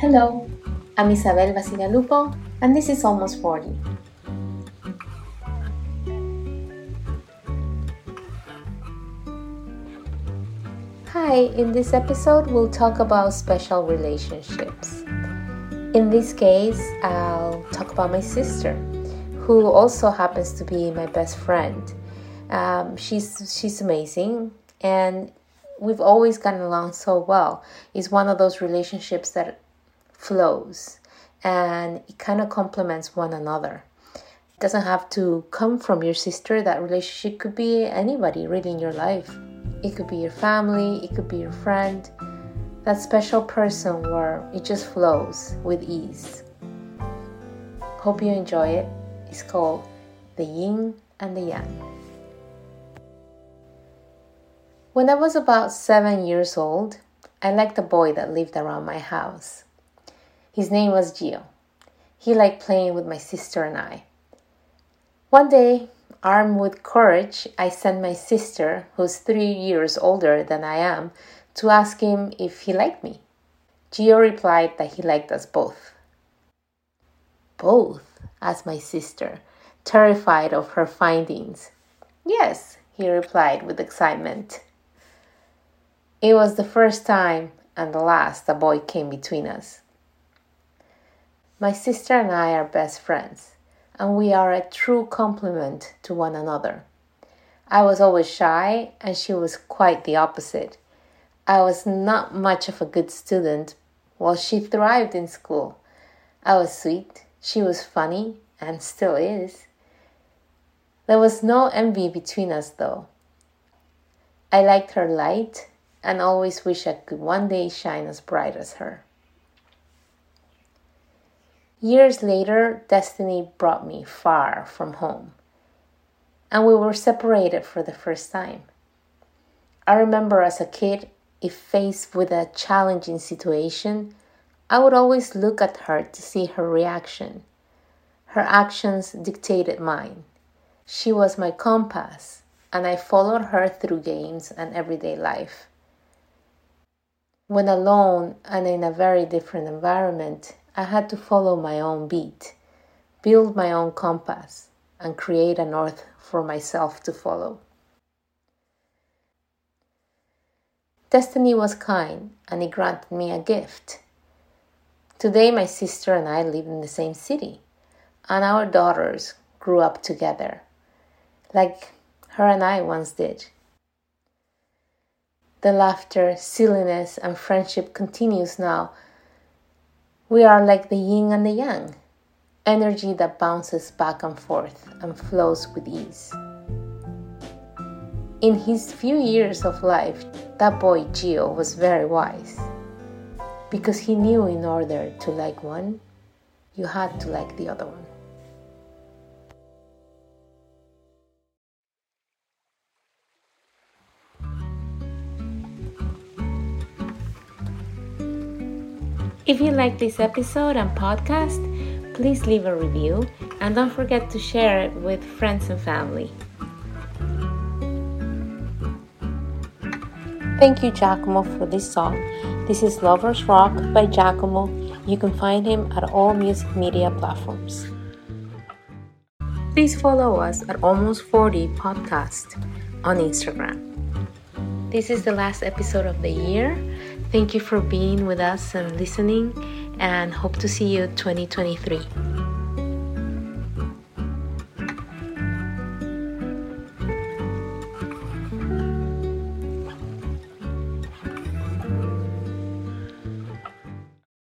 Hello, I'm Isabel Bacigalupo, and this is Almost 40. Hi, in this episode, we'll talk about special relationships. In this case, I'll talk about my sister, who also happens to be my best friend. Um, she's she's amazing, and we've always gotten along so well. It's one of those relationships that flows and it kind of complements one another. It doesn't have to come from your sister. That relationship could be anybody really in your life. It could be your family, it could be your friend, that special person where it just flows with ease. Hope you enjoy it. It's called The Yin and the Yang. When I was about seven years old, I liked a boy that lived around my house. His name was Gio. He liked playing with my sister and I. One day, armed with courage, I sent my sister, who's three years older than I am, to ask him if he liked me. Gio replied that he liked us both. Both? asked my sister, terrified of her findings. Yes, he replied with excitement. It was the first time and the last a boy came between us. My sister and I are best friends, and we are a true complement to one another. I was always shy, and she was quite the opposite. I was not much of a good student, while she thrived in school. I was sweet, she was funny, and still is. There was no envy between us, though. I liked her light and always wish I could one day shine as bright as her. Years later, destiny brought me far from home, and we were separated for the first time. I remember as a kid, if faced with a challenging situation, I would always look at her to see her reaction. Her actions dictated mine. She was my compass, and I followed her through games and everyday life. When alone and in a very different environment, I had to follow my own beat, build my own compass, and create a north for myself to follow. Destiny was kind and it granted me a gift. Today, my sister and I live in the same city, and our daughters grew up together, like her and I once did. The laughter, silliness, and friendship continues now. We are like the yin and the yang, energy that bounces back and forth and flows with ease. In his few years of life, that boy Gio was very wise because he knew in order to like one, you had to like the other one. If you like this episode and podcast, please leave a review and don't forget to share it with friends and family. Thank you, Giacomo, for this song. This is Lovers Rock by Giacomo. You can find him at all music media platforms. Please follow us at Almost 40 Podcast on Instagram. This is the last episode of the year. Thank you for being with us and listening, and hope to see you 2023.